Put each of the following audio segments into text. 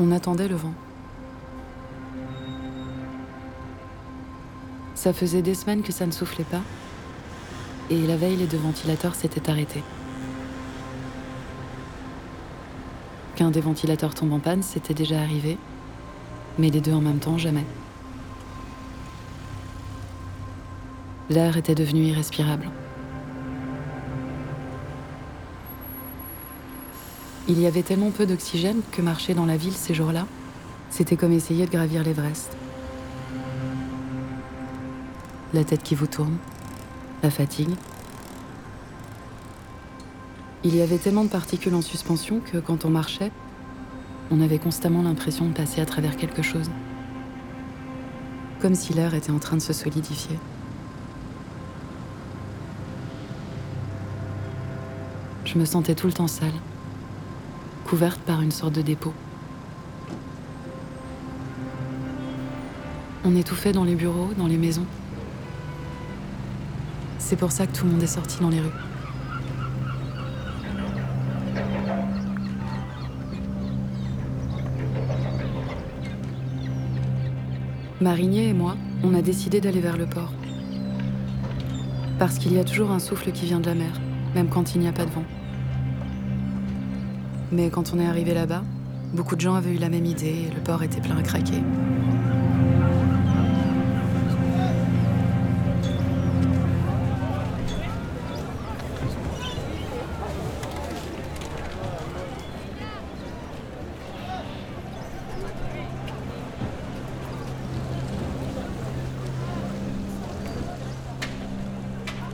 On attendait le vent. Ça faisait des semaines que ça ne soufflait pas, et la veille, les deux ventilateurs s'étaient arrêtés. Qu'un des ventilateurs tombe en panne, c'était déjà arrivé, mais les deux en même temps, jamais. L'air était devenu irrespirable. Il y avait tellement peu d'oxygène que marcher dans la ville ces jours-là, c'était comme essayer de gravir l'Everest. La tête qui vous tourne, la fatigue. Il y avait tellement de particules en suspension que quand on marchait, on avait constamment l'impression de passer à travers quelque chose. Comme si l'air était en train de se solidifier. Je me sentais tout le temps sale, couverte par une sorte de dépôt. On étouffait dans les bureaux, dans les maisons. C'est pour ça que tout le monde est sorti dans les rues. Marinier et moi, on a décidé d'aller vers le port. Parce qu'il y a toujours un souffle qui vient de la mer, même quand il n'y a pas de vent. Mais quand on est arrivé là-bas, beaucoup de gens avaient eu la même idée et le port était plein à craquer.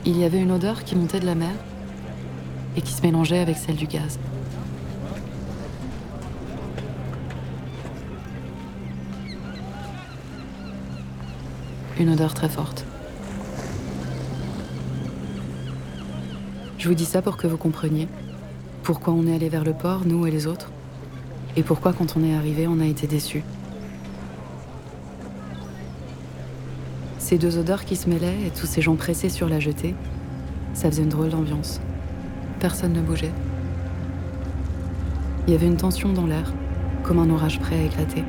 Il y avait une odeur qui montait de la mer et qui se mélangeait avec celle du gaz. Une odeur très forte. Je vous dis ça pour que vous compreniez pourquoi on est allé vers le port, nous et les autres, et pourquoi quand on est arrivé, on a été déçus. Ces deux odeurs qui se mêlaient et tous ces gens pressés sur la jetée, ça faisait une drôle d'ambiance. Personne ne bougeait. Il y avait une tension dans l'air, comme un orage prêt à éclater.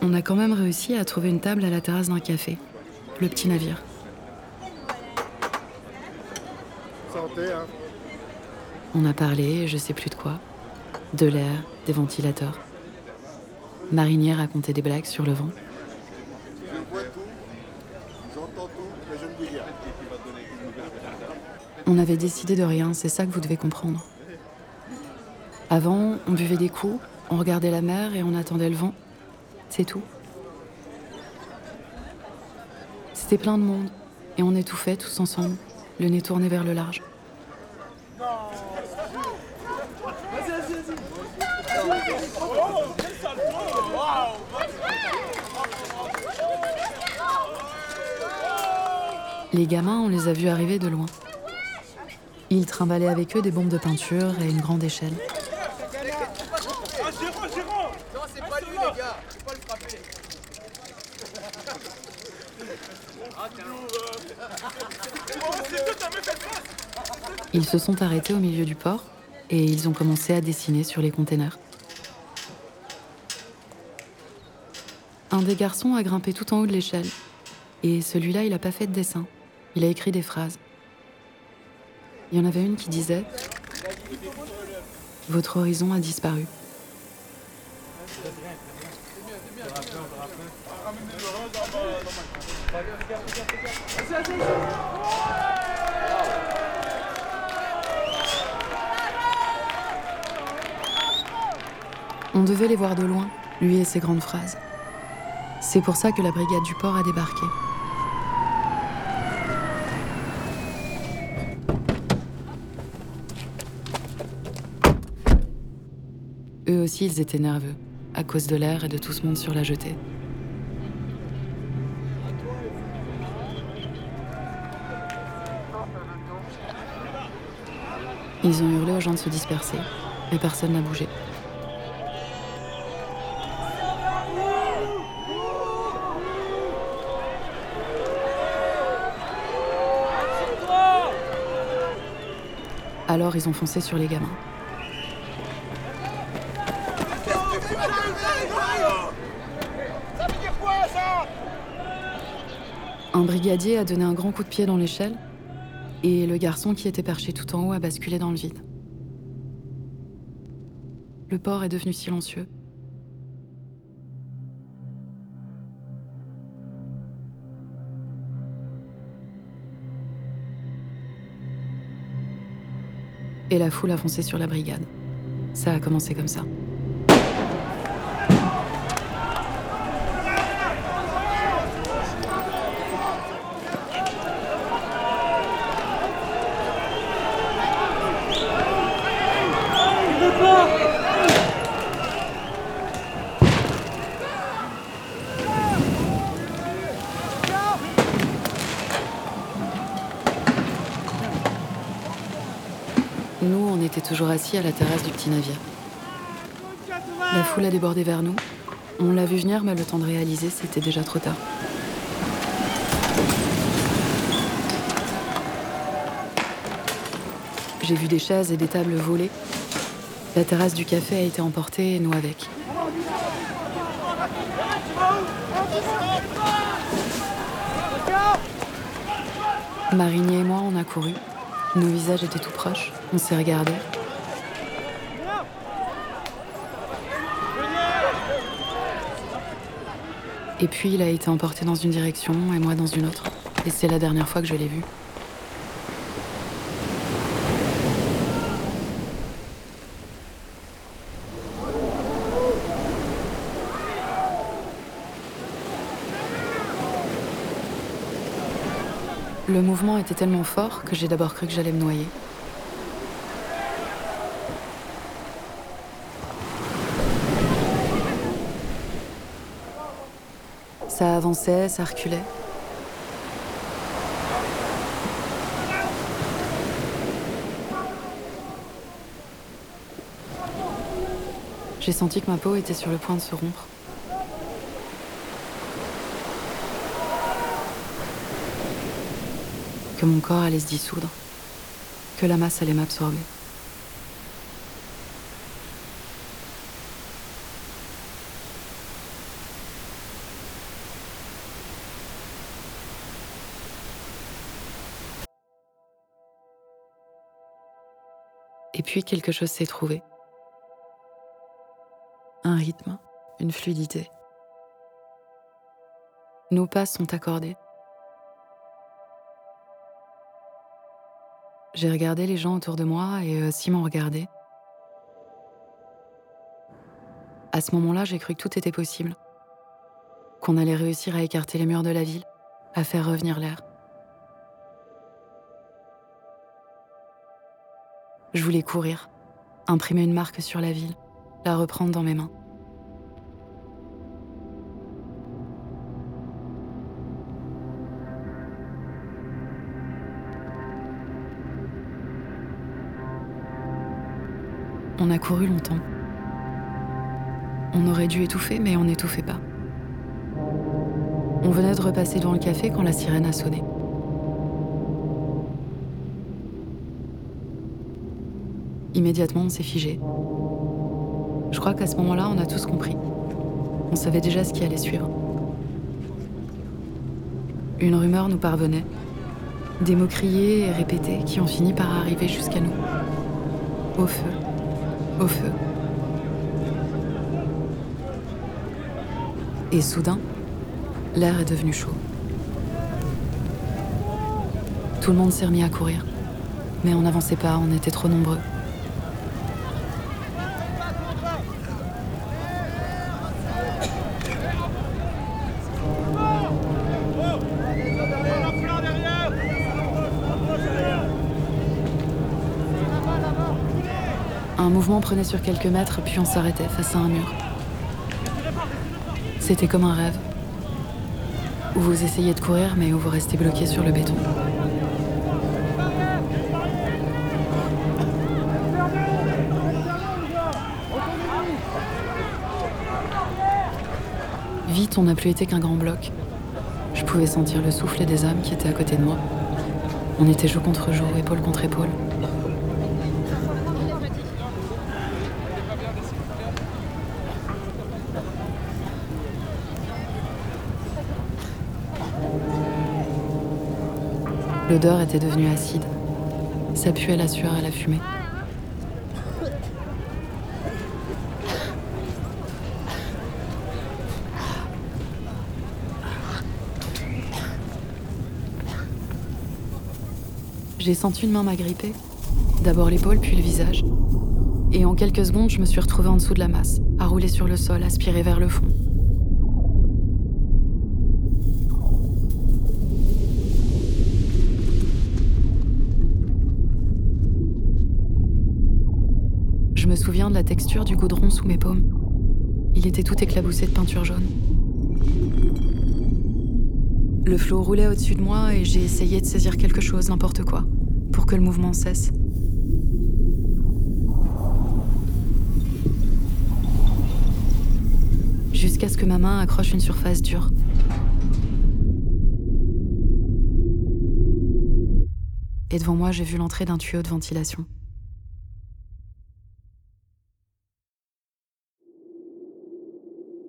On a quand même réussi à trouver une table à la terrasse d'un café, le petit navire. Santé, hein. On a parlé, je sais plus de quoi, de l'air, des ventilateurs. Marinier racontait des blagues sur le vent. Je vois tout, j'entends tout, mais je ne dis rien. On avait décidé de rien, c'est ça que vous devez comprendre. Avant, on buvait des coups, on regardait la mer et on attendait le vent. C'est tout. C'était plein de monde et on étouffait tous ensemble, le nez tourné vers le large. Les gamins, on les a vus arriver de loin. Ils trimballaient avec eux des bombes de peinture et une grande échelle. Ah, Géraud, Géraud Non, c'est pas lui, les gars. Faut pas le frapper. Oh, c'est tout, t'as même fait face Ils se sont arrêtés au milieu du port et ils ont commencé à dessiner sur les containers. Un des garçons a grimpé tout en haut de l'échelle. Et celui-là, il n'a pas fait de dessin. Il a écrit des phrases. Il y en avait une qui disait Votre horizon a disparu. On devait les voir de loin, lui et ses grandes phrases. C'est pour ça que la brigade du port a débarqué. Eux aussi, ils étaient nerveux, à cause de l'air et de tout ce monde sur la jetée. Ils ont hurlé aux gens de se disperser, mais personne n'a bougé. Alors ils ont foncé sur les gamins. Un brigadier a donné un grand coup de pied dans l'échelle et le garçon qui était perché tout en haut a basculé dans le vide. Le port est devenu silencieux. Et la foule a foncé sur la brigade. Ça a commencé comme ça. Nous, on était assis à la terrasse du petit navire. La foule a débordé vers nous. On l'a vu venir, mais le temps de réaliser, c'était déjà trop tard. J'ai vu des chaises et des tables voler. La terrasse du café a été emportée et nous avec. Marinier et moi, on a couru. Nos visages étaient tout proches. On s'est regardés. Et puis il a été emporté dans une direction et moi dans une autre. Et c'est la dernière fois que je l'ai vu. Le mouvement était tellement fort que j'ai d'abord cru que j'allais me noyer. Ça avançait, ça reculait. J'ai senti que ma peau était sur le point de se rompre. Que mon corps allait se dissoudre. Que la masse allait m'absorber. Et puis quelque chose s'est trouvé. Un rythme, une fluidité. Nos pas sont accordés. J'ai regardé les gens autour de moi et eux aussi m'ont regardé. À ce moment-là, j'ai cru que tout était possible. Qu'on allait réussir à écarter les murs de la ville, à faire revenir l'air. Je voulais courir, imprimer une marque sur la ville, la reprendre dans mes mains. On a couru longtemps. On aurait dû étouffer, mais on n'étouffait pas. On venait de repasser devant le café quand la sirène a sonné. Immédiatement, on s'est figé. Je crois qu'à ce moment-là, on a tous compris. On savait déjà ce qui allait suivre. Une rumeur nous parvenait. Des mots criés et répétés qui ont fini par arriver jusqu'à nous. Au feu. Au feu. Et soudain, l'air est devenu chaud. Tout le monde s'est remis à courir. Mais on n'avançait pas, on était trop nombreux. Un mouvement prenait sur quelques mètres, puis on s'arrêtait face à un mur. C'était comme un rêve, où vous essayez de courir, mais où vous restez bloqué sur le béton. Vite, on n'a plus été qu'un grand bloc. Je pouvais sentir le souffle des âmes qui étaient à côté de moi. On était joue contre joue, épaule contre épaule. L'odeur était devenue acide. Ça puait la sueur et la fumée. J'ai senti une main m'agripper. D'abord l'épaule, puis le visage. Et en quelques secondes, je me suis retrouvée en dessous de la masse, à rouler sur le sol, aspirée vers le fond. Je me souviens de la texture du goudron sous mes paumes. Il était tout éclaboussé de peinture jaune. Le flot roulait au-dessus de moi et j'ai essayé de saisir quelque chose, n'importe quoi, pour que le mouvement cesse. Jusqu'à ce que ma main accroche une surface dure. Et devant moi, j'ai vu l'entrée d'un tuyau de ventilation.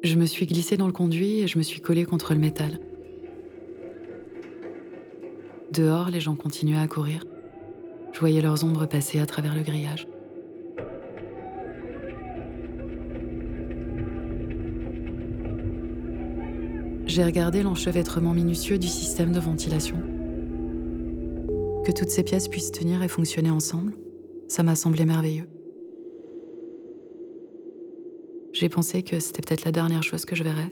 Je me suis glissée dans le conduit et je me suis collée contre le métal. Dehors, les gens continuaient à courir. Je voyais leurs ombres passer à travers le grillage. J'ai regardé l'enchevêtrement minutieux du système de ventilation. Que toutes ces pièces puissent tenir et fonctionner ensemble, ça m'a semblé merveilleux. J'ai pensé que c'était peut-être la dernière chose que je verrais.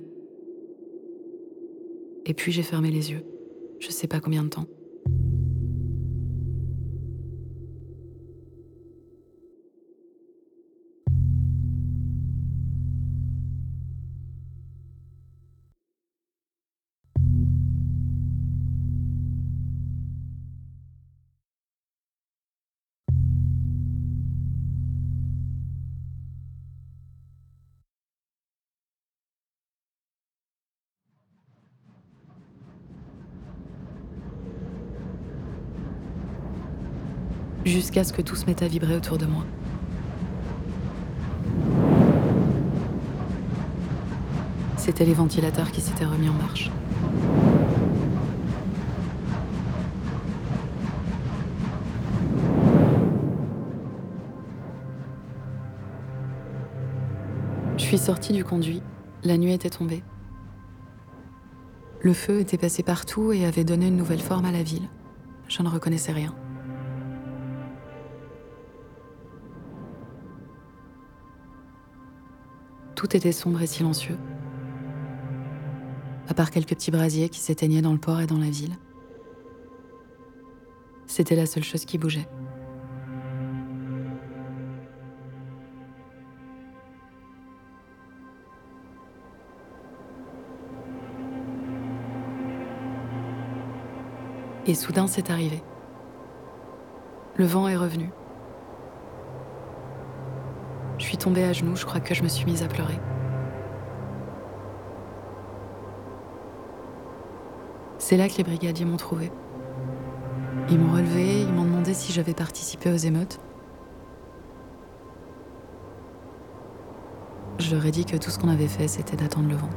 Et puis j'ai fermé les yeux. Je sais pas combien de temps. Jusqu'à ce que tout se mette à vibrer autour de moi. C'étaient les ventilateurs qui s'étaient remis en marche. Je suis sortie du conduit. La nuit était tombée. Le feu était passé partout et avait donné une nouvelle forme à la ville. Je ne reconnaissais rien. Tout était sombre et silencieux, à part quelques petits brasiers qui s'éteignaient dans le port et dans la ville. C'était la seule chose qui bougeait. Et soudain, c'est arrivé. Le vent est revenu. Je suis tombée à genoux, je crois que je me suis mise à pleurer. C'est là que les brigadiers m'ont trouvée. Ils m'ont relevé, ils m'ont demandé si j'avais participé aux émeutes. Je leur ai dit que tout ce qu'on avait fait, c'était d'attendre le vent.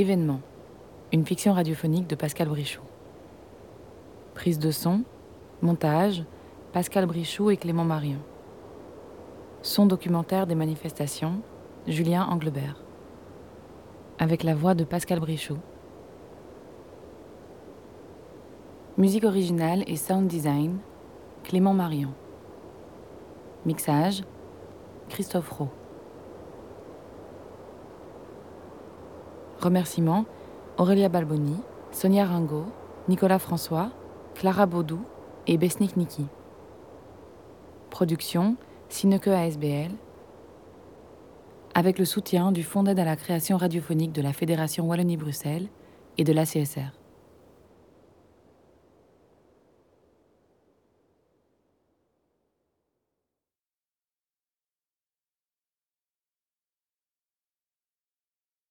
Événement. Une fiction radiophonique de Pascal Brichoux. Prise de son, montage, Pascal Brichoux et Clément Marion. Son documentaire des manifestations, Julien Anglebert. Avec la voix de Pascal Brichoux. Musique originale et sound design, Clément Marion. Mixage, Christophe Rowe. Remerciements Aurélia Balboni, Sonia Ringo, Nicolas François, Clara Baudou et Besnik Niki. Production Sineke ASBL avec le soutien du Fonds d'aide à la création radiophonique de la Fédération Wallonie-Bruxelles et de l'ACSR.